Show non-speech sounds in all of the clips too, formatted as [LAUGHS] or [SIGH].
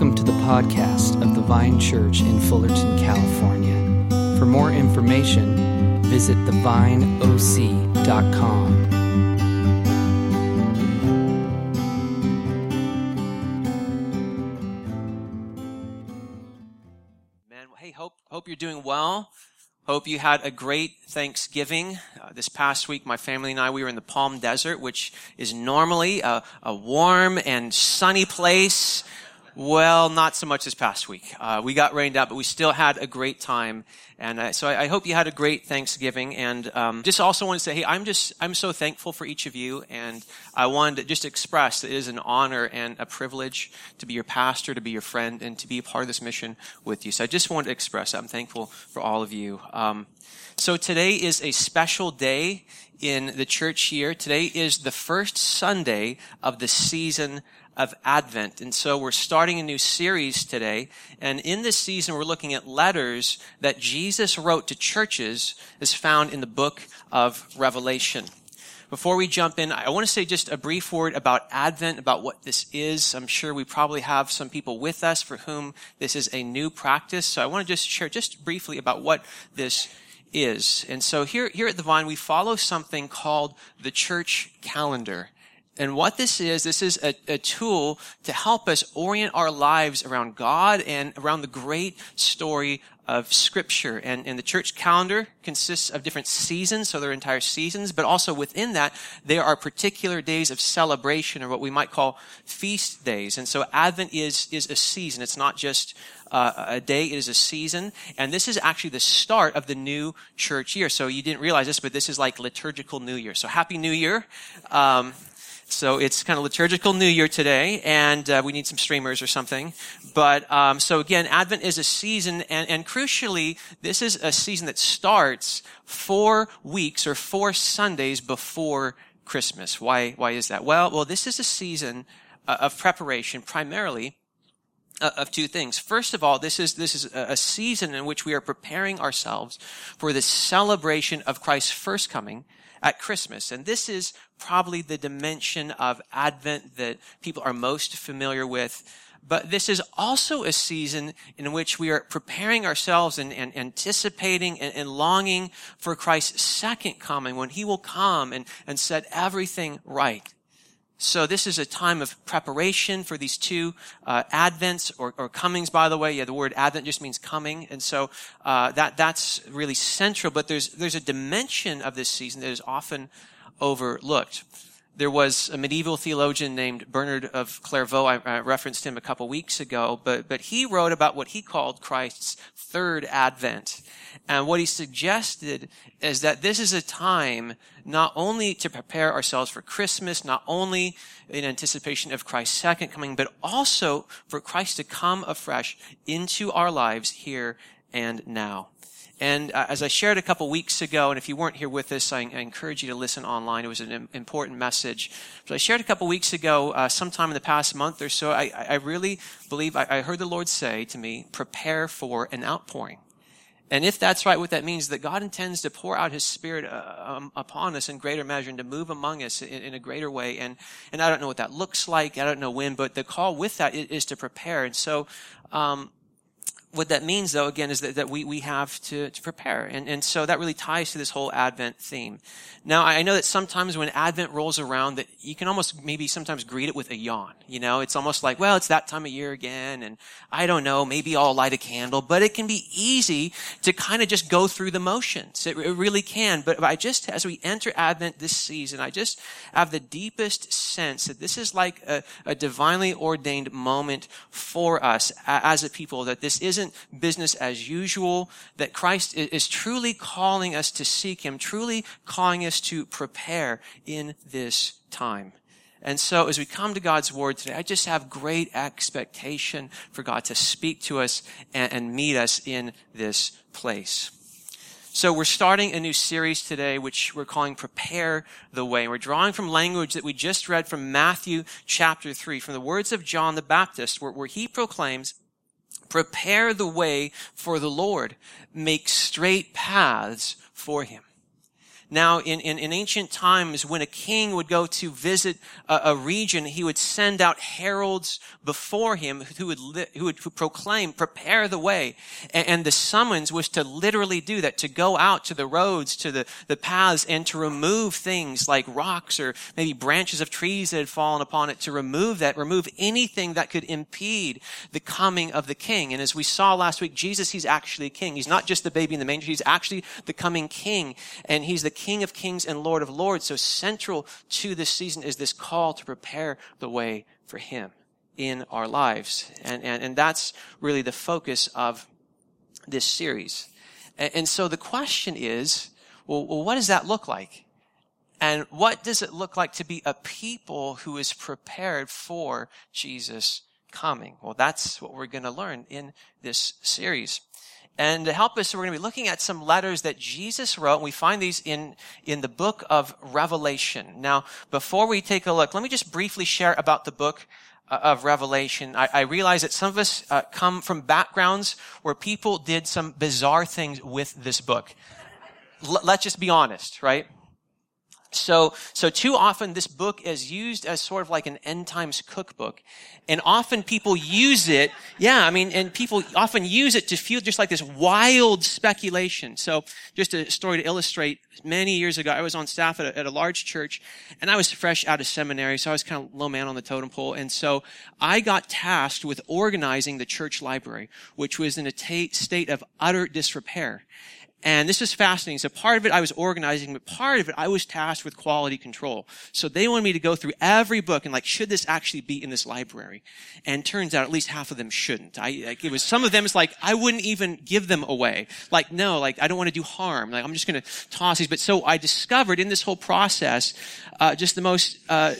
Welcome to the podcast of the Vine Church in Fullerton, California. For more information, visit thevineoc.com. Man, hey, hope hope you're doing well. Hope you had a great Thanksgiving. Uh, this past week, my family and I, we were in the Palm Desert, which is normally a, a warm and sunny place. Well, not so much this past week. Uh, we got rained out, but we still had a great time. And uh, so I, I, hope you had a great Thanksgiving. And um, just also want to say, hey, I'm just I'm so thankful for each of you, and I wanted to just express that it is an honor and a privilege to be your pastor, to be your friend, and to be a part of this mission with you. So I just wanted to express. I'm thankful for all of you. Um, so today is a special day in the church year. Today is the first Sunday of the season of Advent. And so we're starting a new series today. And in this season, we're looking at letters that Jesus wrote to churches as found in the book of Revelation. Before we jump in, I want to say just a brief word about Advent, about what this is. I'm sure we probably have some people with us for whom this is a new practice. So I want to just share just briefly about what this is. And so here, here at the Vine, we follow something called the church calendar. And what this is, this is a, a, tool to help us orient our lives around God and around the great story of Scripture. And, and the church calendar consists of different seasons, so there are entire seasons, but also within that, there are particular days of celebration or what we might call feast days. And so Advent is, is a season. It's not just uh, a day, it is a season. And this is actually the start of the new church year. So you didn't realize this, but this is like liturgical New Year. So Happy New Year. Um, so it's kind of liturgical New Year today, and uh, we need some streamers or something. But um, so again, Advent is a season, and, and crucially, this is a season that starts four weeks or four Sundays before Christmas. Why? Why is that? Well, well, this is a season uh, of preparation, primarily Uh, of two things. First of all, this is this is a season in which we are preparing ourselves for the celebration of Christ's first coming at Christmas. And this is probably the dimension of Advent that people are most familiar with. But this is also a season in which we are preparing ourselves and, and anticipating and, and, longing for Christ's second coming when he will come and, and set everything right. So this is a time of preparation for these two uh, advents or, or, comings. By the way, yeah, the word advent just means coming, and so uh, that that's really central. But there's there's a dimension of this season that is often overlooked. There was a medieval theologian named Bernard of Clairvaux. I, I referenced him a couple weeks ago, but but he wrote about what he called Christ's third advent. And what he suggested is that this is a time not only to prepare ourselves for Christmas, not only in anticipation of Christ's second coming, but also for Christ to come afresh into our lives here and now. And uh, as I shared a couple weeks ago, and if you weren't here with us, I, I, encourage you to listen online. It was an important message. But I shared a couple weeks ago, uh, sometime in the past month or so, I, I really believe I, I heard the Lord say to me, prepare for an outpouring. And if that's right, what that means is that God intends to pour out His Spirit uh, um, upon us in greater measure and to move among us in, in, a greater way. And, and I don't know what that looks like. I don't know when, but the call with that is, is to prepare. And so, um, what that means though again is that, that we, we have to, to prepare. And, and so that really ties to this whole advent theme. Now i know that sometimes when advent rolls around that you can almost maybe sometimes greet it with a yawn you know? It's almost like well it's that time of year again and i don't know maybe i'll light a candle. But it can be easy to kind of just go through the motions. It, it really can. But i just as we enter advent this season i just have the deepest sense that this is like a, a divinely ordained moment for us as a people that this isn't isn't business as usual, that Christ is truly calling us to seek Him, truly calling us to prepare in this time. And so as we come to God's Word today, I just have great expectation for God to speak to us and, and meet us in this place. So we're starting a new series today, which we're calling Prepare the Way. We're drawing from language that we just read from Matthew chapter 3, from the words of John the Baptist, where, where he proclaims, Prepare the way for the Lord. Make straight paths for him. Now, in, in, in ancient times, when a king would go to visit a, a region, he would send out heralds before him who would, li- who would proclaim, prepare the way. And, and, the summons was to literally do that, to go out to the roads, to the, the paths, and to remove things like rocks or maybe branches of trees that had fallen upon it, to remove that, remove anything that could impede the coming of the king. And as we saw last week, Jesus, he's actually king. He's not just the baby in the manger, he's actually the coming king. And he's the King of kings and Lord of lords. So central to this season is this call to prepare the way for him in our lives. And, and, and that's really the focus of this series. And, and so the question is, well, well, what does that look like? And what does it look like to be a people who is prepared for Jesus coming? Well, that's what we're going to learn in this series. And to help us, we're going to be looking at some letters that Jesus wrote. And we find these in, in the book of Revelation. Now, before we take a look, let me just briefly share about the book uh, of Revelation. I, I realize that some of us uh, come from backgrounds where people did some bizarre things with this book. L- let's just be honest, right? So, so too often this book is used as sort of like an end times cookbook. And often people use it, yeah, I mean, and people often use it to fuel just like this wild speculation. So just a story to illustrate, many years ago, I was on staff at a, at a large church and I was fresh out of seminary, so I was kind of low man on the totem pole. And so I got tasked with organizing the church library, which was in a t- state of utter disrepair. And this was fascinating. So part of it I was organizing, but part of it I was tasked with quality control. So they wanted me to go through every book and like, should this actually be in this library? And turns out at least half of them shouldn't. I, like, it was, some of them is like, I wouldn't even give them away. Like, no, like, I don't want to do harm. Like, I'm just going to toss these. But so I discovered in this whole process, uh, just the most, uh,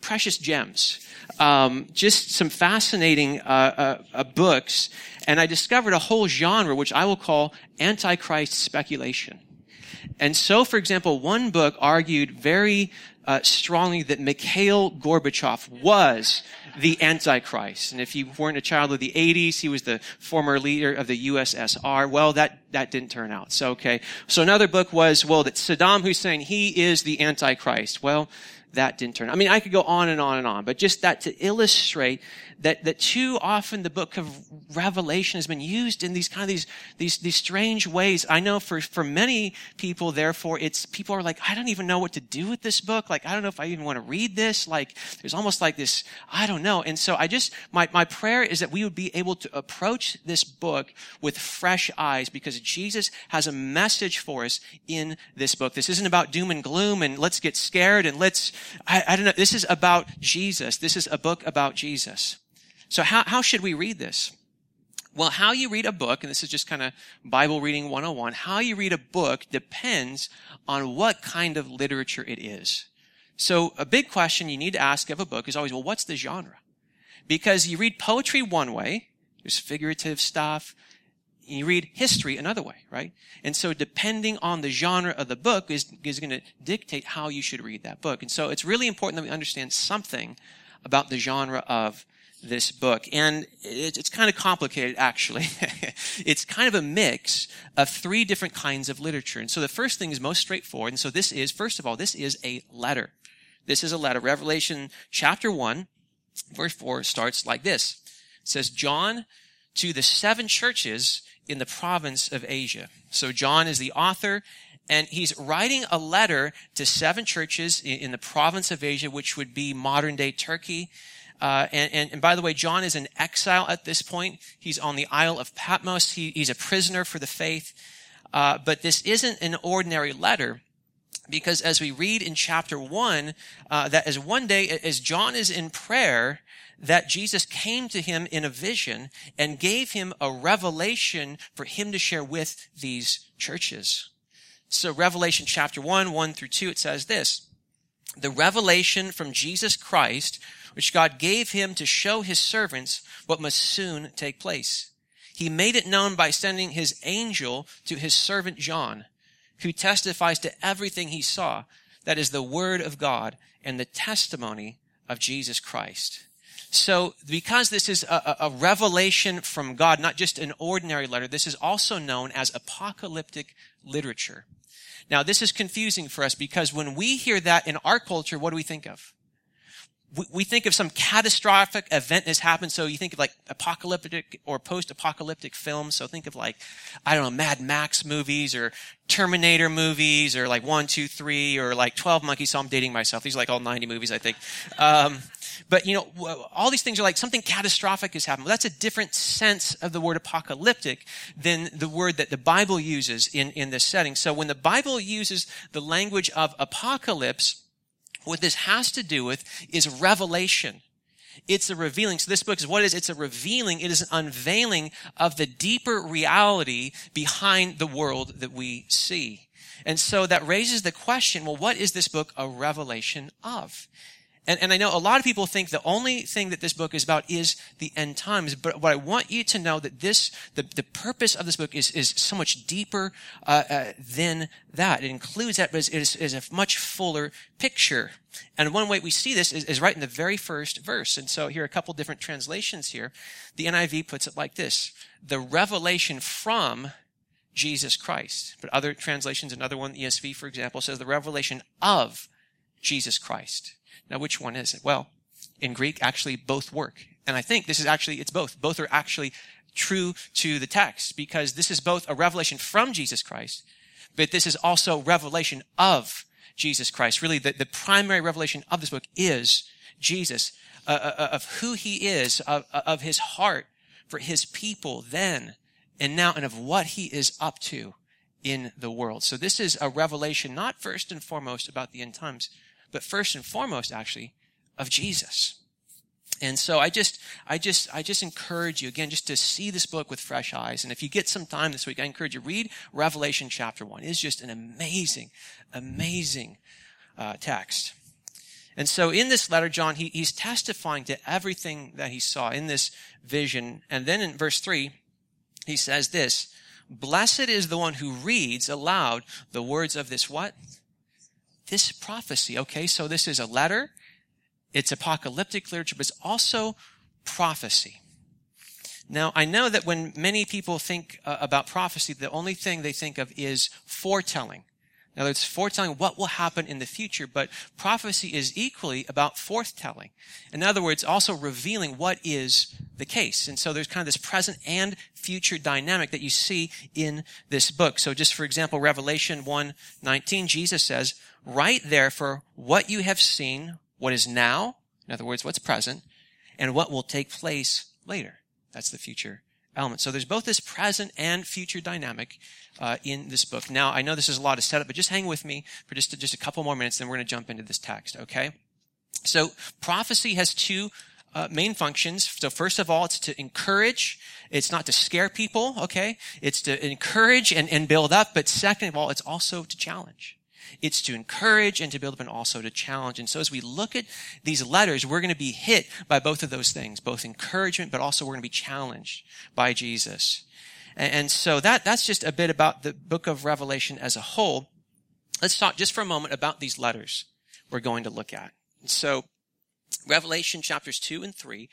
precious gems. Um, just some fascinating uh, uh, uh, books and I discovered a whole genre which I will call antichrist speculation. And so, for example, one book argued very uh, strongly that Mikhail Gorbachev was the Antichrist. And if you weren't a child of the 80s, he was the former leader of the USSR. Well, that, that didn't turn out. So, okay. So another book was, well, that Saddam Hussein, he is the Antichrist. Well, that didn't turn out. I mean, I could go on and on and on, but just that to illustrate that, that too often the book of Revelation has been used in these kind of these, these, these strange ways. I know for, for many people, therefore, it's, people are like, I don't even know what to do with this book. Like, I don't know if I even want to read this. Like, there's almost like this, I don't know. And so I just, my, my prayer is that we would be able to approach this book with fresh eyes because Jesus has a message for us in this book. This isn't about doom and gloom and let's get scared and let's, I, I don't know. This is about Jesus. This is a book about Jesus. So how, how should we read this? Well, how you read a book, and this is just kind of Bible reading 101, how you read a book depends on what kind of literature it is. So a big question you need to ask of a book is always, well, what's the genre? Because you read poetry one way, there's figurative stuff, you read history another way, right? And so depending on the genre of the book is, is going to dictate how you should read that book. And so it's really important that we understand something about the genre of this book. And it's kind of complicated, actually. [LAUGHS] it's kind of a mix of three different kinds of literature. And so the first thing is most straightforward. And so this is, first of all, this is a letter. This is a letter. Revelation chapter 1, verse 4 starts like this. It says, John to the seven churches in the province of Asia. So John is the author and he's writing a letter to seven churches in, the province of Asia, which would be modern day Turkey. Uh, and, and, and, by the way, John is in exile at this point. He's on the Isle of Patmos. He, he's a prisoner for the faith. Uh, but this isn't an ordinary letter because as we read in chapter one, uh, that as one day, as John is in prayer, that Jesus came to him in a vision and gave him a revelation for him to share with these churches. So Revelation chapter 1, 1 through 2, it says this. The revelation from Jesus Christ, which God gave him to show his servants what must soon take place. He made it known by sending his angel to his servant John, who testifies to everything he saw. That is the word of God and the testimony of Jesus Christ. So, because this is a, a, revelation from God, not just an ordinary letter, this is also known as apocalyptic literature. Now, this is confusing for us because when we hear that in our culture, what do we think of? we think of some catastrophic event has happened. So you think of like apocalyptic or post-apocalyptic films. So think of like, I don't know, Mad Max movies or Terminator movies or like one, two, three or like 12 Monkeys. So I'm dating myself. These are like all 90 movies, I think. Um, but you know, all these things are like something catastrophic has happened. Well, that's a different sense of the word apocalyptic than the word that the Bible uses in, in this setting. So when the Bible uses the language of apocalypse, what this has to do with is revelation. It's a revealing. So this book is what it is. It's a revealing. It is an unveiling of the deeper reality behind the world that we see. And so that raises the question, well, what is this book a revelation of? And, and I know a lot of people think the only thing that this book is about is the end times. But what I want you to know that this, the, the purpose of this book is, is so much deeper uh, uh, than that. It includes that, but it is, is, a much fuller picture. And one way we see this is, is right in the very first verse. And so here are a couple different translations here. The NIV puts it like this. The revelation from Jesus Christ. But other translations, another one, ESV, for example, says the revelation of Jesus Christ. Now, which one is it? Well, in Greek, actually both work. And I think this is actually, it's both. Both are actually true to the text because this is both a revelation from Jesus Christ, but this is also revelation of Jesus Christ. Really, the, the primary revelation of this book is Jesus, uh, uh, uh of who he is, of, of his heart for his people then and now, and of what he is up to in the world. So this is a revelation, not first and foremost about the end times, but first and foremost, actually, of Jesus. And so I just, I just, I just encourage you again, just to see this book with fresh eyes. And if you get some time this week, I encourage you read Revelation chapter one. It is just an amazing, amazing uh, text. And so in this letter, John, he, he's testifying to everything that he saw in this vision. And then in verse three, he says this, blessed is the one who reads aloud the words of this what? This prophecy. Okay, so this is a letter. It's apocalyptic literature, but it's also prophecy. Now, I know that when many people think uh, about prophecy, the only thing they think of is foretelling. In other words, foretelling what will happen in the future, but prophecy is equally about forthtelling. In other words, also revealing what is the case. And so there's kind of this present and future dynamic that you see in this book. So just for example, Revelation 1:19, Jesus says, "Write therefore what you have seen, what is now, in other words, what's present, and what will take place later." That's the future element. So there's both this present and future dynamic uh, in this book. Now, I know this is a lot of setup, but just hang with me for just, just a couple more minutes, then we're going to jump into this text, okay? So prophecy has two uh, main functions. So first of all, it's to encourage. It's not to scare people, okay? It's to encourage and, and build up. But second of all, it's also to challenge. It's to encourage and to build up and also to challenge. And so as we look at these letters, we're going to be hit by both of those things, both encouragement, but also we're going to be challenged by Jesus. And, so that, that's just a bit about the book of Revelation as a whole. Let's talk just for a moment about these letters we're going to look at. So Revelation chapters two and three,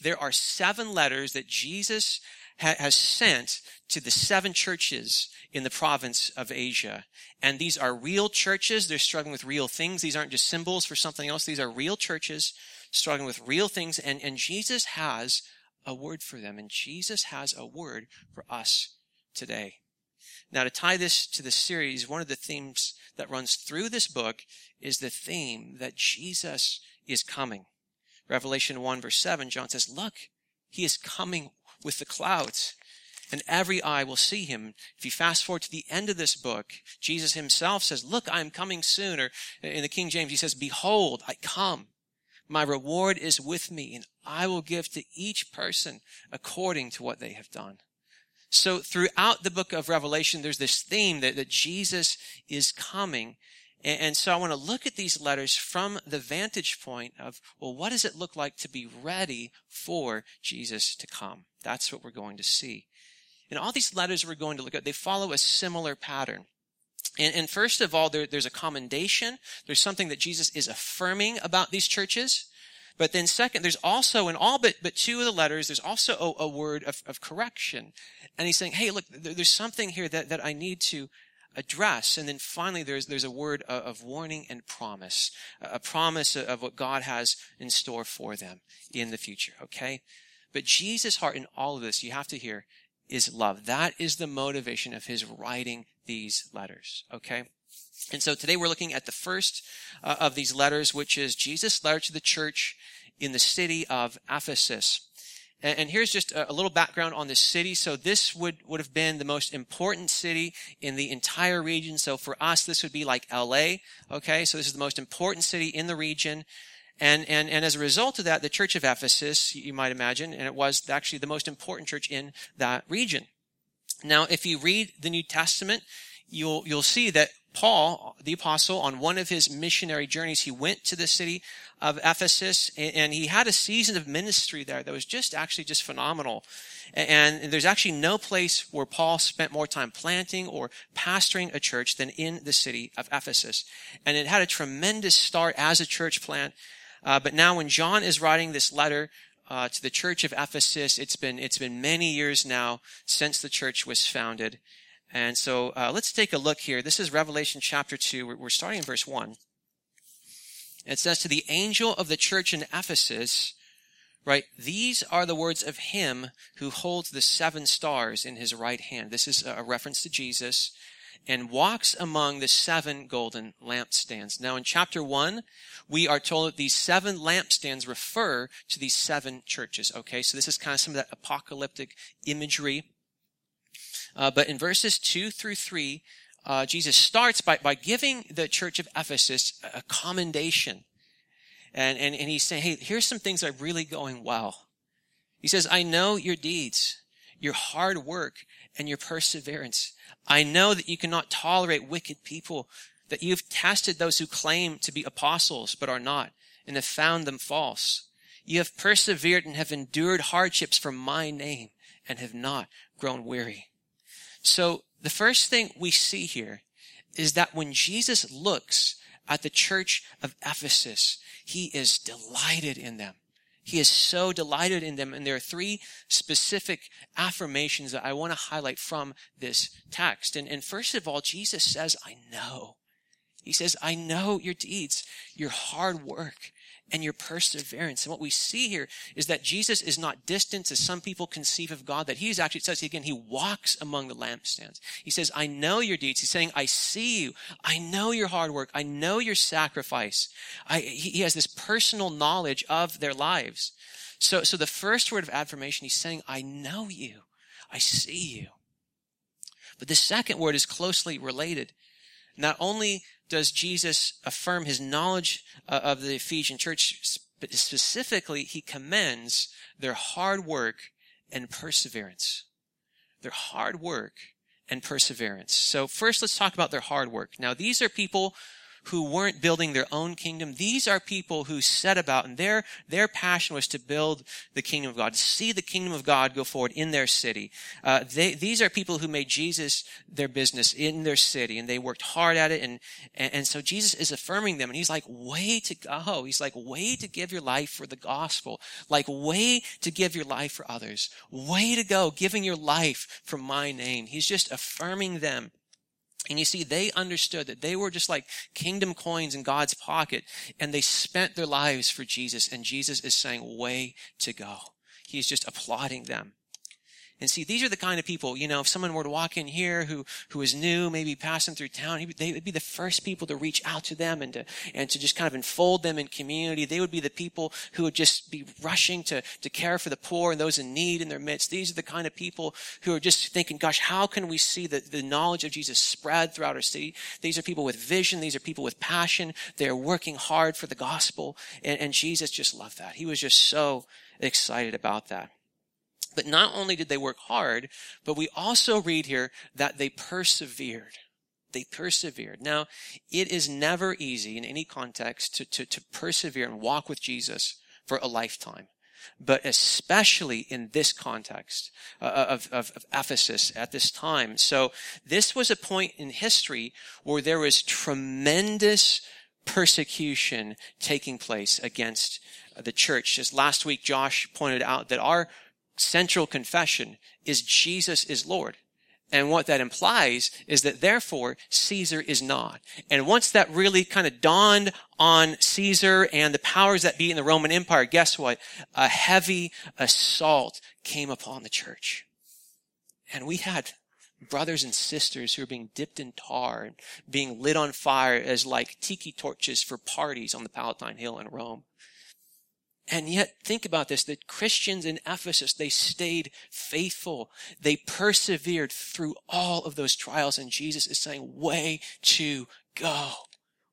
there are seven letters that Jesus has sent to the seven churches in the province of Asia. And these are real churches. They're struggling with real things. These aren't just symbols for something else. These are real churches struggling with real things. And, and Jesus has a word for them. And Jesus has a word for us today. Now, to tie this to the series, one of the themes that runs through this book is the theme that Jesus is coming. Revelation 1 verse 7, John says, look, he is coming with the clouds and every eye will see him. If you fast forward to the end of this book, Jesus himself says, look, I am coming soon. Or in the King James, he says, behold, I come. My reward is with me and I will give to each person according to what they have done. So throughout the book of Revelation, there's this theme that, that Jesus is coming. And, so I want to look at these letters from the vantage point of, well, what does it look like to be ready for Jesus to come? That's what we're going to see. And all these letters we're going to look at, they follow a similar pattern. And, and first of all, there, there's a commendation. There's something that Jesus is affirming about these churches. But then second, there's also in all but, but two of the letters, there's also a, a word of, of correction. And he's saying, hey, look, there, there's something here that, that I need to address. And then finally, there's, there's a word of warning and promise, a promise of what God has in store for them in the future, okay? But Jesus' heart in all of this, you have to hear, is love. That is the motivation of his writing these letters, okay? And so today we're looking at the first uh, of these letters, which is Jesus' letter to the church in the city of Ephesus. And, here's just a, little background on this city. So this would, would have been the most important city in the entire region. So for us, this would be like LA. Okay. So this is the most important city in the region. And, and, and as a result of that, the church of Ephesus, you might imagine, and it was actually the most important church in that region. Now, if you read the New Testament, you'll, you'll see that Paul, the apostle, on one of his missionary journeys, he went to the city of Ephesus and he had a season of ministry there that was just actually just phenomenal. And there's actually no place where Paul spent more time planting or pastoring a church than in the city of Ephesus. And it had a tremendous start as a church plant. Uh, but now when John is writing this letter, uh, to the church of Ephesus, it's been, it's been many years now since the church was founded. And so uh, let's take a look here. This is Revelation chapter 2. We're, we're starting in verse 1. It says, To the angel of the church in Ephesus, right, these are the words of him who holds the seven stars in his right hand. This is a reference to Jesus. And walks among the seven golden lampstands. Now in chapter 1, we are told that these seven lampstands refer to these seven churches. Okay, so this is kind of some of that apocalyptic imagery uh, but in verses 2 through 3, uh, Jesus starts by, by giving the church of Ephesus a commendation. And, and, and he's saying, hey, here's some things that are really going well. He says, I know your deeds, your hard work, and your perseverance. I know that you cannot tolerate wicked people, that you've tested those who claim to be apostles but are not, and have found them false. You have persevered and have endured hardships for my name and have not grown weary. So the first thing we see here is that when Jesus looks at the church of Ephesus, he is delighted in them. He is so delighted in them. And there are three specific affirmations that I want to highlight from this text. And, and first of all, Jesus says, I know. He says, I know your deeds, your hard work, and your perseverance. And what we see here is that Jesus is not distant as some people conceive of God, that he's actually, it says again, he walks among the lampstands. He says, I know your deeds. He's saying, I see you. I know your hard work. I know your sacrifice. I, he has this personal knowledge of their lives. So, so the first word of affirmation, he's saying, I know you. I see you. But the second word is closely related. Not only does Jesus affirm his knowledge uh, of the Ephesian church, but specifically, he commends their hard work and perseverance. Their hard work and perseverance. So first, let's talk about their hard work. Now, these are people who weren't building their own kingdom. These are people who set about, and their, their passion was to build the kingdom of God, to see the kingdom of God go forward in their city. Uh, they, these are people who made Jesus their business in their city, and they worked hard at it. And, and, and so Jesus is affirming them, and he's like, way to go. He's like, way to give your life for the gospel. Like, way to give your life for others. Way to go, giving your life for my name. He's just affirming them. And you see, they understood that they were just like kingdom coins in God's pocket, and they spent their lives for Jesus, and Jesus is saying, way to go. He's just applauding them. And see, these are the kind of people, you know, if someone were to walk in here who, who is new, maybe passing through town, they would be the first people to reach out to them and to, and to just kind of enfold them in community. They would be the people who would just be rushing to, to care for the poor and those in need in their midst. These are the kind of people who are just thinking, gosh, how can we see the, the knowledge of Jesus spread throughout our city? These are people with vision. These are people with passion. They're working hard for the gospel. And, and Jesus just loved that. He was just so excited about that. But not only did they work hard, but we also read here that they persevered. They persevered. Now, it is never easy in any context to, to, to persevere and walk with Jesus for a lifetime but especially in this context uh, of, of, of, Ephesus at this time. So this was a point in history where there was tremendous persecution taking place against the church. Just last week, Josh pointed out that our central confession is Jesus is Lord. And what that implies is that therefore Caesar is not. And once that really kind of dawned on Caesar and the powers that be in the Roman Empire, guess what? A heavy assault came upon the church. And we had brothers and sisters who were being dipped in tar and being lit on fire as like tiki torches for parties on the Palatine Hill in Rome. And yet, think about this, the Christians in Ephesus, they stayed faithful. They persevered through all of those trials. And Jesus is saying, way to go.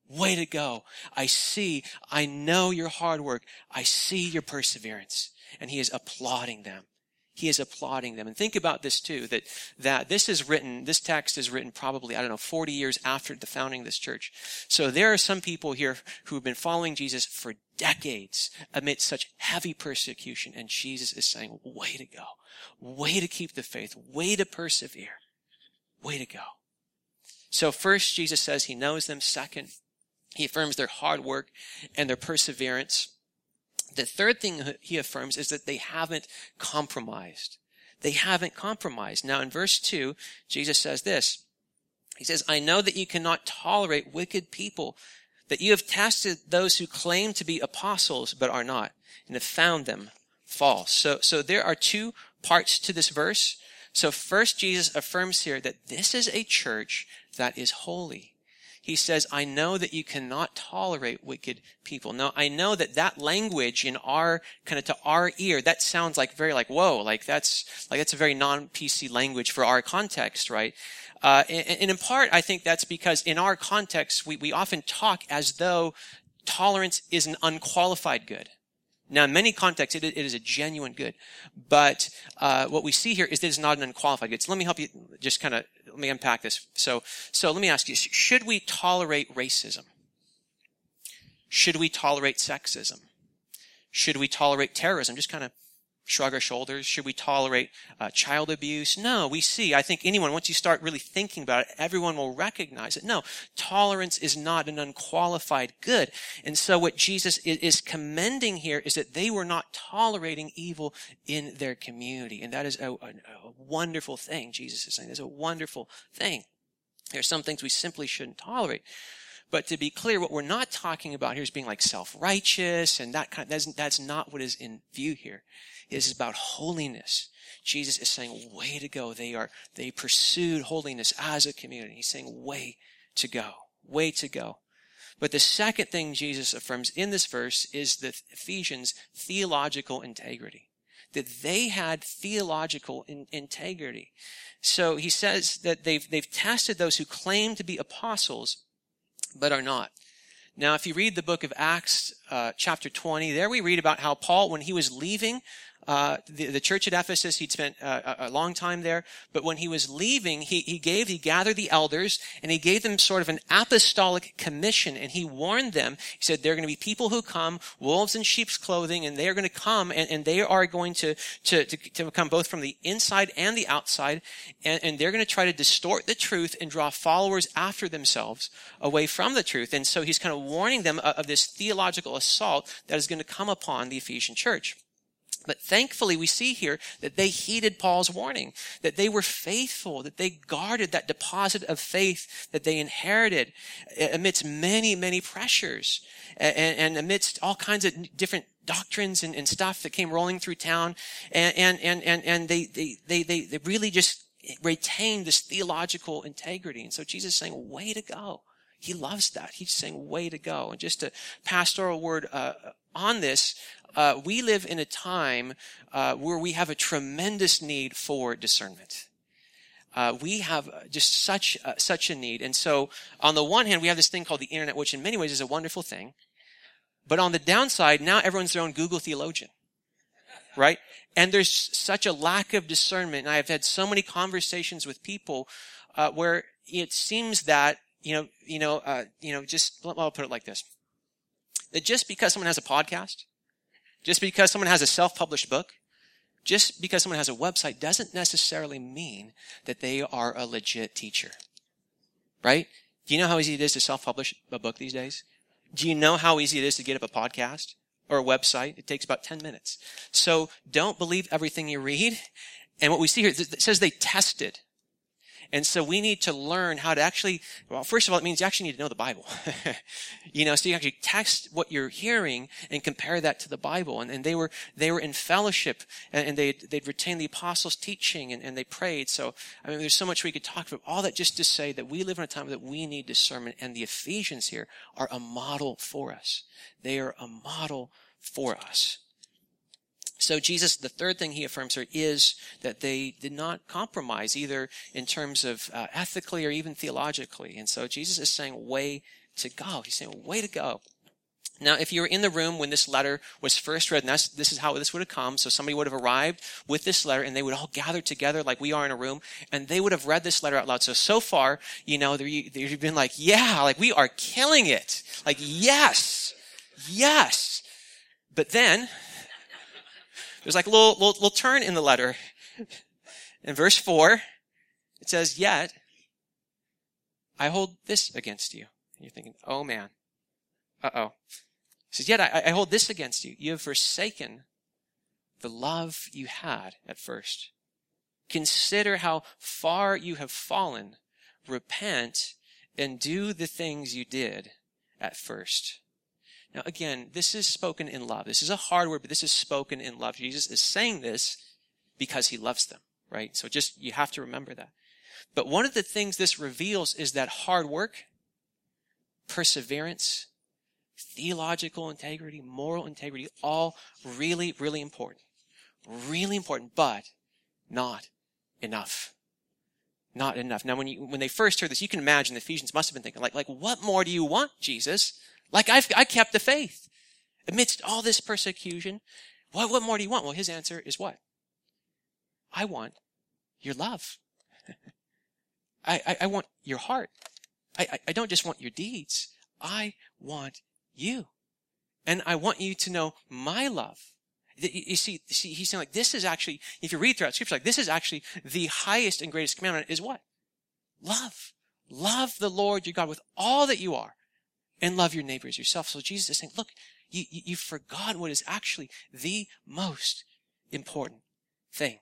Way to go. I see, I know your hard work. I see your perseverance. And he is applauding them he is applauding them. And think about this too, that, that this is written, this text is written probably, I don't know, 40 years after the founding of this church. So there are some people here who have been following Jesus for decades amidst such heavy persecution. And Jesus is saying, way to go. Way to keep the faith. Way to persevere. Way to go. So first, Jesus says he knows them. Second, he affirms their hard work and their perseverance. The third thing he affirms is that they haven't compromised. They haven't compromised. Now in verse 2, Jesus says this. He says, I know that you cannot tolerate wicked people, that you have tested those who claim to be apostles but are not, and have found them false. So, so there are two parts to this verse. So first, Jesus affirms here that this is a church that is holy he says, I know that you cannot tolerate wicked people. Now, I know that that language in our, kind of to our ear, that sounds like very like, whoa, like that's, like that's a very non-PC language for our context, right? Uh, and, and in part, I think that's because in our context, we, we often talk as though tolerance is an unqualified good. Now, in many contexts, it, it is a genuine good. But uh, what we see here is that it's not an unqualified good. So let me help you just kind of, let me unpack this. So, so let me ask you, should we tolerate racism? Should we tolerate sexism? Should we tolerate terrorism? Just kind of shrug our shoulders? Should we tolerate uh, child abuse? No, we see. I think anyone, once you start really thinking about it, everyone will recognize it. No, tolerance is not an unqualified good. And so what Jesus is, commending here is that they were not tolerating evil in their community. And that is a, a, a wonderful thing, Jesus is saying. It's a wonderful thing. There are some things we simply shouldn't tolerate. But to be clear, what we're not talking about here is being like self-righteous and that kind of, that's, that's not what is in view here. It is about holiness. Jesus is saying, way to go. They are, they pursued holiness as a community. He's saying, way to go. Way to go. But the second thing Jesus affirms in this verse is the Ephesians' theological integrity. That they had theological in, integrity. So he says that they've, they've tested those who claim to be apostles, but are not. Now, if you read the book of Acts, uh, chapter 20, there we read about how Paul, when he was leaving uh, the, the, church at Ephesus. He'd spent uh, a, long time there. But when he was leaving, he, he gave, he gathered the elders and he gave them sort of an apostolic commission and he warned them. He said, there are going to be people who come, wolves in sheep's clothing, and they are going to come and, and they are going to, to, to, to, come both from the inside and the outside. And, and they're going to try to distort the truth and draw followers after themselves away from the truth. And so he's kind of warning them of, of this theological assault that is going to come upon the Ephesian church. But thankfully, we see here that they heeded Paul's warning, that they were faithful, that they guarded that deposit of faith that they inherited amidst many, many pressures and, and amidst all kinds of different doctrines and, and, stuff that came rolling through town. And, and, and, and, and they, they, they, they, they really just retained this theological integrity. And so Jesus is saying, way to go. He loves that. He's saying, way to go. And just a pastoral word uh, on this, uh, we live in a time uh, where we have a tremendous need for discernment. Uh, we have just such such a need, and so on the one hand, we have this thing called the internet, which in many ways is a wonderful thing. But on the downside, now everyone's their own Google theologian, right? And there's such a lack of discernment. And I've had so many conversations with people uh, where it seems that you know, you know, uh, you know, just I'll put it like this: that just because someone has a podcast, just because someone has a self-published book, just because someone has a website doesn't necessarily mean that they are a legit teacher. Right? Do you know how easy it is to self-publish a book these days? Do you know how easy it is to get up a podcast or a website? It takes about 10 minutes. So don't believe everything you read. And what we see here, it says they tested. And so we need to learn how to actually, well, first of all, it means you actually need to know the Bible. [LAUGHS] you know, so you actually text what you're hearing and compare that to the Bible. And, and they were, they were in fellowship and, and they'd, they'd retained the apostles' teaching and, and they prayed. So, I mean, there's so much we could talk about. All that just to say that we live in a time that we need discernment and the Ephesians here are a model for us. They are a model for us. So Jesus, the third thing he affirms here is that they did not compromise either in terms of uh, ethically or even theologically. And so Jesus is saying, way to go. He's saying, way to go. Now, if you were in the room when this letter was first read, and this is how this would have come. So somebody would have arrived with this letter and they would all gather together like we are in a room and they would have read this letter out loud. So, so far, you know, they've been like, yeah, like we are killing it. Like, yes, yes. But then there's like a little, little, little turn in the letter. In verse 4, it says, Yet I hold this against you. And you're thinking, oh man. Uh oh. He says, Yet I, I hold this against you. You have forsaken the love you had at first. Consider how far you have fallen. Repent and do the things you did at first. Now, again, this is spoken in love. This is a hard word, but this is spoken in love. Jesus is saying this because he loves them, right? So just, you have to remember that. But one of the things this reveals is that hard work, perseverance, theological integrity, moral integrity, all really, really important. Really important, but not enough. Not enough. Now, when you, when they first heard this, you can imagine the Ephesians must have been thinking, like, like, what more do you want, Jesus? Like I've, I kept the faith amidst all this persecution. What, what more do you want? Well, his answer is what? I want your love. [LAUGHS] I, I, I, want your heart. I, I don't just want your deeds. I want you. And I want you to know my love. You see, see, he's saying like, this is actually, if you read throughout scripture, like, this is actually the highest and greatest commandment is what? Love. Love the Lord your God with all that you are and love your neighbors yourself. So Jesus is saying, look, you, you, you've forgotten what is actually the most important thing.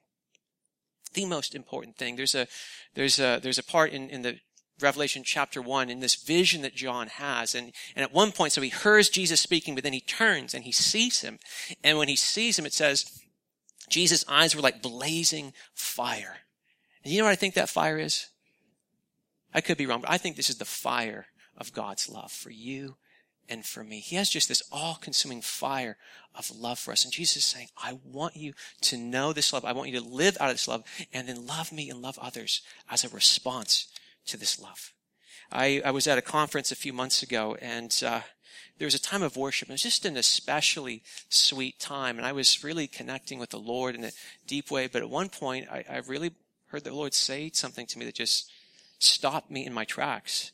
The most important thing. There's a, there's a, there's a part in, in the Revelation chapter one in this vision that John has. And, and at one point, so he hears Jesus speaking, but then he turns and he sees him. And when he sees him, it says, Jesus' eyes were like blazing fire. And you know what I think that fire is? I could be wrong, but I think this is the fire of God's love for you and for me. He has just this all consuming fire of love for us. And Jesus is saying, I want you to know this love. I want you to live out of this love and then love me and love others as a response to this love. I, I was at a conference a few months ago and, uh, there was a time of worship. It was just an especially sweet time. And I was really connecting with the Lord in a deep way. But at one point, I, I really heard the Lord say something to me that just stopped me in my tracks.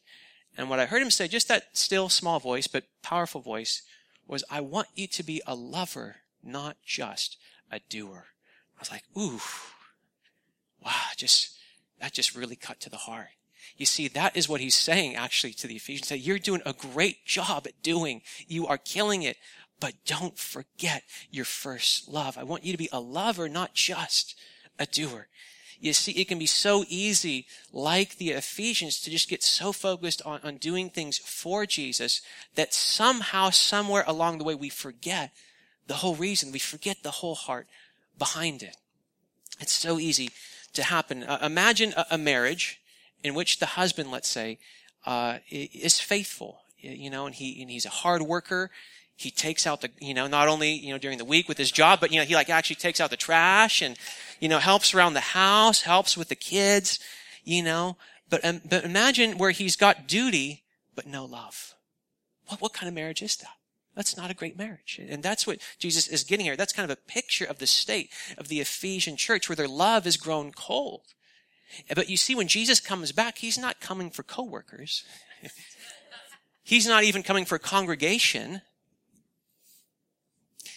And what I heard him say, just that still small voice, but powerful voice, was, I want you to be a lover, not just a doer. I was like, ooh, wow, just, that just really cut to the heart. You see, that is what he's saying actually to the Ephesians. That you're doing a great job at doing. You are killing it, but don't forget your first love. I want you to be a lover, not just a doer. You see, it can be so easy, like the Ephesians, to just get so focused on, on doing things for Jesus that somehow, somewhere along the way, we forget the whole reason. We forget the whole heart behind it. It's so easy to happen. Uh, imagine a, a, marriage in which the husband, let's say, uh, is faithful, you know, and he and he's a hard worker he takes out the, you know, not only, you know, during the week with his job, but, you know, he like actually takes out the trash and, you know, helps around the house, helps with the kids, you know. But, um, but imagine where he's got duty, but no love. What, what kind of marriage is that? That's not a great marriage. And that's what Jesus is getting here. That's kind of a picture of the state of the Ephesian church where their love has grown cold. But you see, when Jesus comes back, he's not coming for coworkers. [LAUGHS] he's not even coming for a congregation.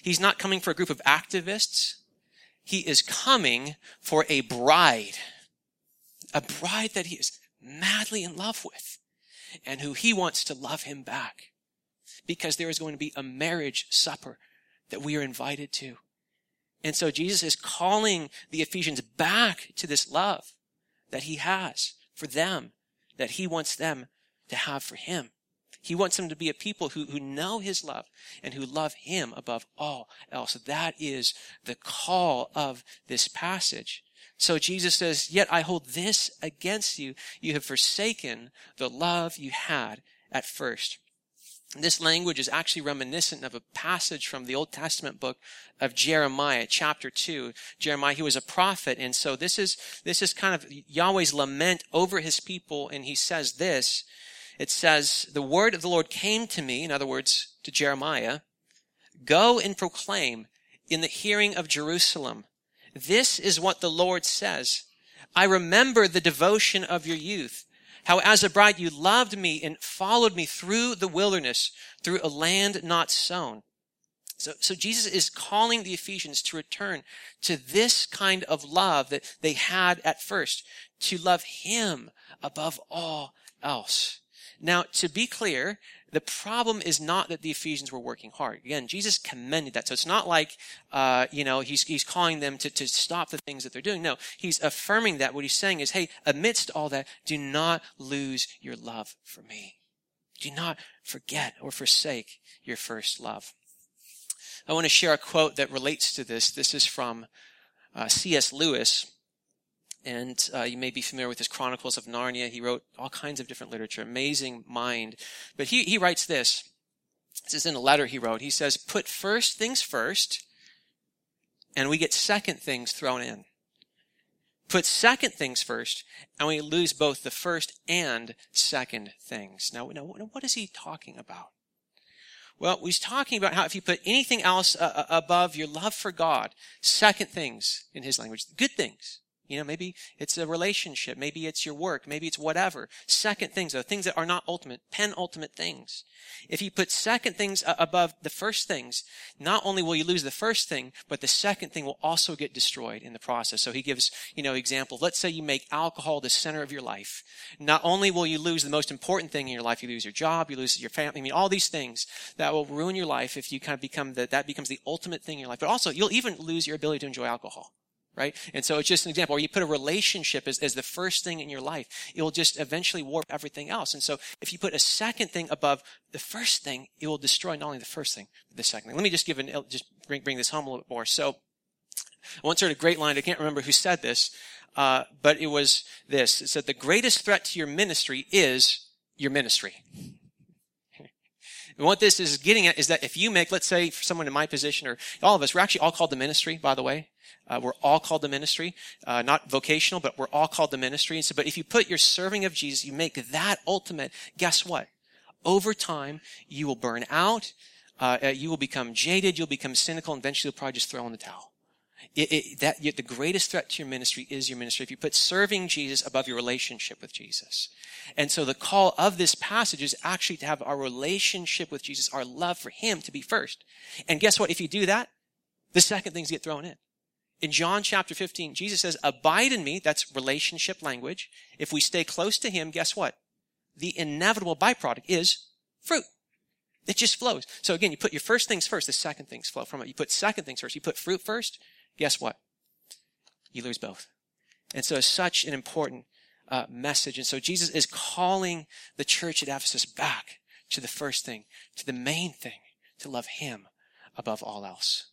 He's not coming for a group of activists. He is coming for a bride. A bride that he is madly in love with and who he wants to love him back. Because there is going to be a marriage supper that we are invited to. And so Jesus is calling the Ephesians back to this love that he has for them that he wants them to have for him. He wants them to be a people who, who know his love and who love him above all else. That is the call of this passage. So Jesus says, Yet I hold this against you. You have forsaken the love you had at first. This language is actually reminiscent of a passage from the Old Testament book of Jeremiah, chapter 2. Jeremiah, he was a prophet, and so this is, this is kind of Yahweh's lament over his people, and he says this. It says, The word of the Lord came to me, in other words, to Jeremiah, Go and proclaim in the hearing of Jerusalem. This is what the Lord says. I remember the devotion of your youth how as a bride you loved me and followed me through the wilderness, through a land not sown. So, so Jesus is calling the Ephesians to return to this kind of love that they had at first, to love Him above all else. Now, to be clear, the problem is not that the Ephesians were working hard. Again, Jesus commended that. So it's not like, uh, you know, he's, he's calling them to, to stop the things that they're doing. No, he's affirming that. What he's saying is, hey, amidst all that, do not lose your love for me. Do not forget or forsake your first love. I want to share a quote that relates to this. This is from uh, C.S. Lewis and uh, you may be familiar with his Chronicles of Narnia. He wrote all kinds of different literature, amazing mind. But he, he writes this. This is in a letter he wrote. He says, put first things first, and we get second things thrown in. Put second things first, and we lose both the first and second things. Now, now what is he talking about? Well, he's talking about how if you put anything else uh, uh above your love for God, second things in his language, good things, you know, maybe it's a relationship. Maybe it's your work. Maybe it's whatever. Second things, though, things that are not ultimate, penultimate things. If you put second things above the first things, not only will you lose the first thing, but the second thing will also get destroyed in the process. So he gives, you know, example. Let's say you make alcohol the center of your life. Not only will you lose the most important thing in your life, you lose your job, you lose your family. I mean, all these things that will ruin your life if you kind of become the, that becomes the ultimate thing in your life. But also, you'll even lose your ability to enjoy alcohol right? And so it's just an example. Or you put a relationship as, as the first thing in your life, it will just eventually warp everything else. And so if you put a second thing above the first thing, it will destroy not only the first thing, but the second thing. Let me just give an, just bring, bring this home a little bit more. So I once heard a great line. I can't remember who said this, uh, but it was this. It said, the greatest threat to your ministry is your ministry. And [LAUGHS] what this is getting at is that if you make, let's say, for someone in my position or all of us, we're actually all called to ministry, by the way. Uh, we're all called to ministry, uh, not vocational, but we're all called to ministry. And so, but if you put your serving of Jesus, you make that ultimate. Guess what? Over time, you will burn out. Uh, uh you will become jaded. You'll become cynical. And eventually, you'll probably just throw in the towel. It, it, that the greatest threat to your ministry is your ministry. If you put serving Jesus above your relationship with Jesus, and so the call of this passage is actually to have our relationship with Jesus, our love for Him, to be first. And guess what? If you do that, the second things get thrown in. In John chapter 15, Jesus says, abide in me. That's relationship language. If we stay close to him, guess what? The inevitable byproduct is fruit. It just flows. So again, you put your first things first, the second things flow from it. You put second things first. You put fruit first. Guess what? You lose both. And so it's such an important uh, message. And so Jesus is calling the church at Ephesus back to the first thing, to the main thing, to love him above all else.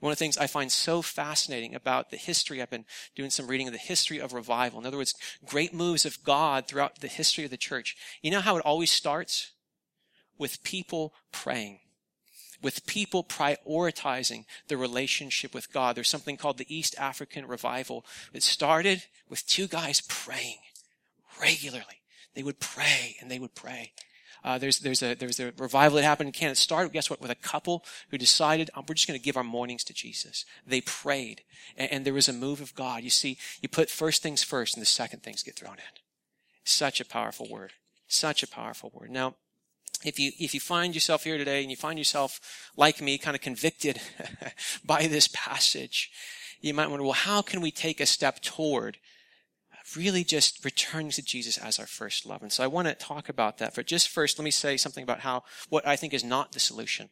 One of the things I find so fascinating about the history, I've been doing some reading of the history of revival. In other words, great moves of God throughout the history of the church. You know how it always starts? With people praying. With people prioritizing the relationship with God. There's something called the East African Revival. It started with two guys praying regularly. They would pray and they would pray. Uh, there's, there's, a, there's a revival that happened in Canada. It started, guess what, with a couple who decided, oh, we're just going to give our mornings to Jesus. They prayed, and, and there was a move of God. You see, you put first things first, and the second things get thrown in. Such a powerful word. Such a powerful word. Now, if you if you find yourself here today and you find yourself like me kind of convicted [LAUGHS] by this passage you might wonder well how can we take a step toward really just returning to Jesus as our first love. And so I want to talk about that. But just first, let me say something about how, what I think is not the solution.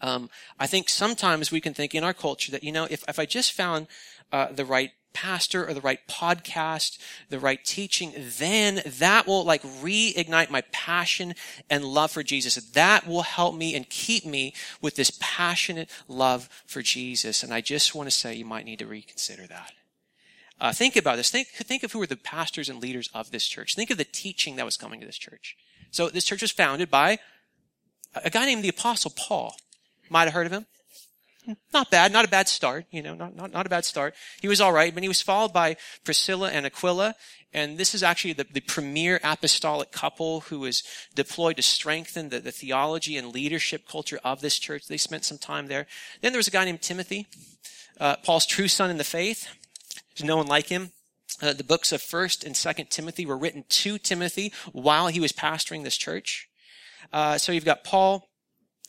Um, I think sometimes we can think in our culture that, you know, if, if I just found uh, the right pastor or the right podcast, the right teaching, then that will like reignite my passion and love for Jesus. That will help me and keep me with this passionate love for Jesus. And I just want to say you might need to reconsider that. Uh, think about this. Think, think of who were the pastors and leaders of this church. Think of the teaching that was coming to this church. So this church was founded by a guy named the Apostle Paul. Might have heard of him. Not bad, not a bad start, you know, not, not, not a bad start. He was alright, but he was followed by Priscilla and Aquila, and this is actually the, the premier apostolic couple who was deployed to strengthen the, the theology and leadership culture of this church. They spent some time there. Then there was a guy named Timothy, uh, Paul's true son in the faith. There's no one like him. Uh, the books of First and Second Timothy were written to Timothy while he was pastoring this church. Uh, so you've got Paul,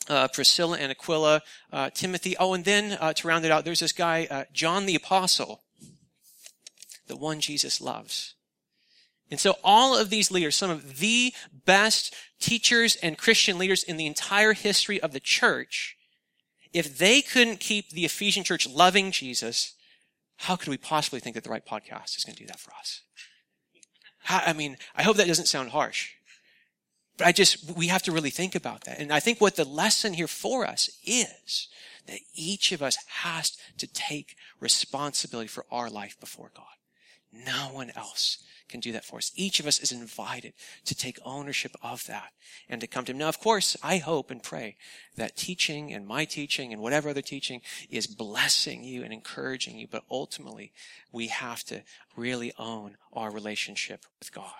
uh, Priscilla and Aquila, uh, Timothy. Oh, and then uh, to round it out, there's this guy, uh, John the Apostle, the one Jesus loves. And so all of these leaders, some of the best teachers and Christian leaders in the entire history of the church, if they couldn't keep the Ephesian church loving Jesus, how could we possibly think that the right podcast is going to do that for us? How, I mean, I hope that doesn't sound harsh. But I just, we have to really think about that. And I think what the lesson here for us is that each of us has to take responsibility for our life before God. No one else can do that for us. Each of us is invited to take ownership of that and to come to Him. Now, of course, I hope and pray that teaching and my teaching and whatever other teaching is blessing you and encouraging you, but ultimately we have to really own our relationship with God.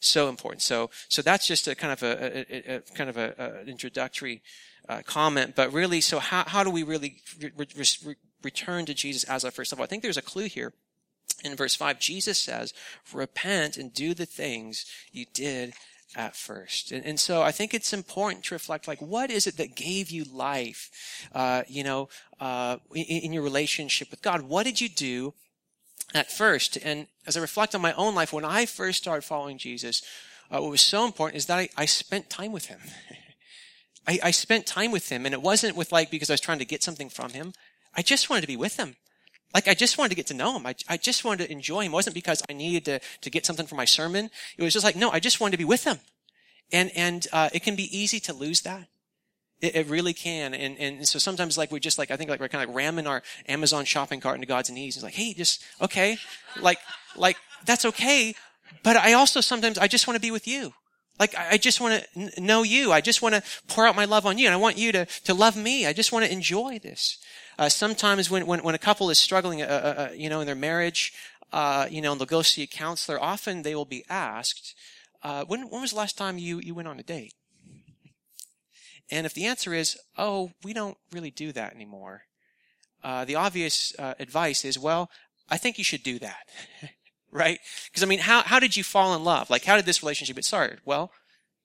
So important. So, so that's just a kind of a, a, a kind of a, a introductory uh, comment, but really, so how, how do we really re- re- return to Jesus as our first love? I think there's a clue here. In verse 5, Jesus says, repent and do the things you did at first. And, and, so I think it's important to reflect, like, what is it that gave you life, uh, you know, uh, in, in, your relationship with God? What did you do at first. And as I reflect on my own life, when I first started following Jesus, uh, what was so important is that I, I spent time with him. [LAUGHS] I, I spent time with him, and it wasn't with like because I was trying to get something from him. I just wanted to be with him. Like I just wanted to get to know him. I, I just wanted to enjoy him. It wasn't because I needed to, to get something for my sermon. It was just like, no, I just wanted to be with him. And, and, uh, it can be easy to lose that. It, it, really can. And, and so sometimes like we just like, I think like we're kind of like ramming our Amazon shopping cart into God's knees. It's like, hey, just, okay. Like, like that's okay. But I also sometimes, I just want to be with you. Like, I just want to know you. I just want to pour out my love on you. And I want you to, to love me. I just want to enjoy this. Uh, sometimes when, when, when a couple is struggling, uh, uh, uh, you know, in their marriage, uh, you know, and they'll go see a counselor, often they will be asked, uh, when, when was the last time you, you went on a date? And if the answer is, oh, we don't really do that anymore, the obvious advice is, well, I think you should do that. [LAUGHS] right? Because I mean, how, how did you fall in love? Like, how did this relationship get started? Well,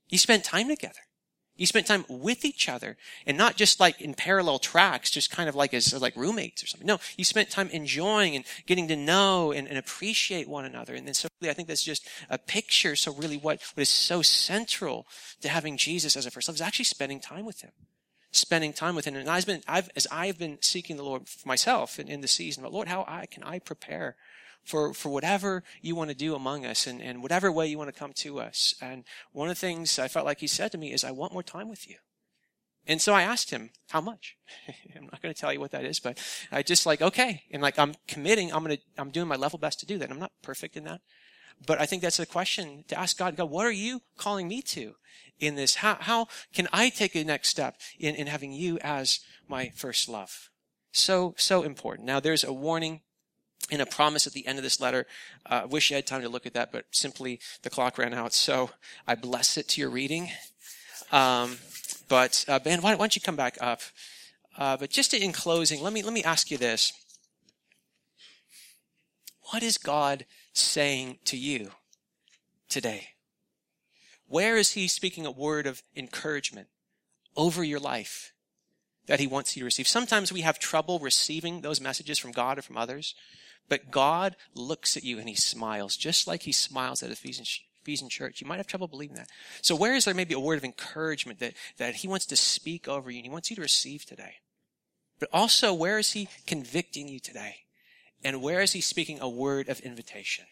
you spent time together. You spent time with each other and not just like in parallel tracks, just kind of like as, like roommates or something. No, you spent time enjoying and getting to know and, and appreciate one another. And then so really, I think that's just a picture. So really what, what is so central to having Jesus as a first love is actually spending time with him. Spending time with him. And I've been, I've, as I've been seeking the Lord for myself in, in the season, but Lord, how I, can I prepare for, for whatever you want to do among us and, and whatever way you want to come to us. And one of the things I felt like he said to me is, I want more time with you. And so I asked him, how much? [LAUGHS] I'm not going to tell you what that is, but I just like, okay. And like, I'm committing, I'm going to, I'm doing my level best to do that. I'm not perfect in that. But I think that's a question to ask God, God, what are you calling me to in this? How, how can I take a next step in, in having you as my first love? So, so important. Now there's a warning and a promise at the end of this letter. Uh, I wish you had time to look at that, but simply the clock ran out. So I bless it to your reading. Um, but uh, Ben, why, why, don't you come back up? Uh, but just in closing, let me let me ask you this: What is God saying to you today? Where is He speaking a word of encouragement over your life that He wants you to receive? Sometimes we have trouble receiving those messages from God or from others. But God looks at you and he smiles, just like he smiles at Ephesian, Ephesian church. You might have trouble believing that. So where is there maybe a word of encouragement that, that he wants to speak over you and he wants you to receive today? But also, where is he convicting you today? And where is he speaking a word of invitation?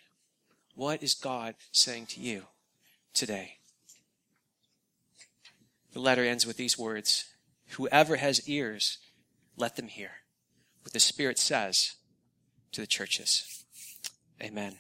What is God saying to you today? The letter ends with these words Whoever has ears, let them hear what the Spirit says to the churches. Amen.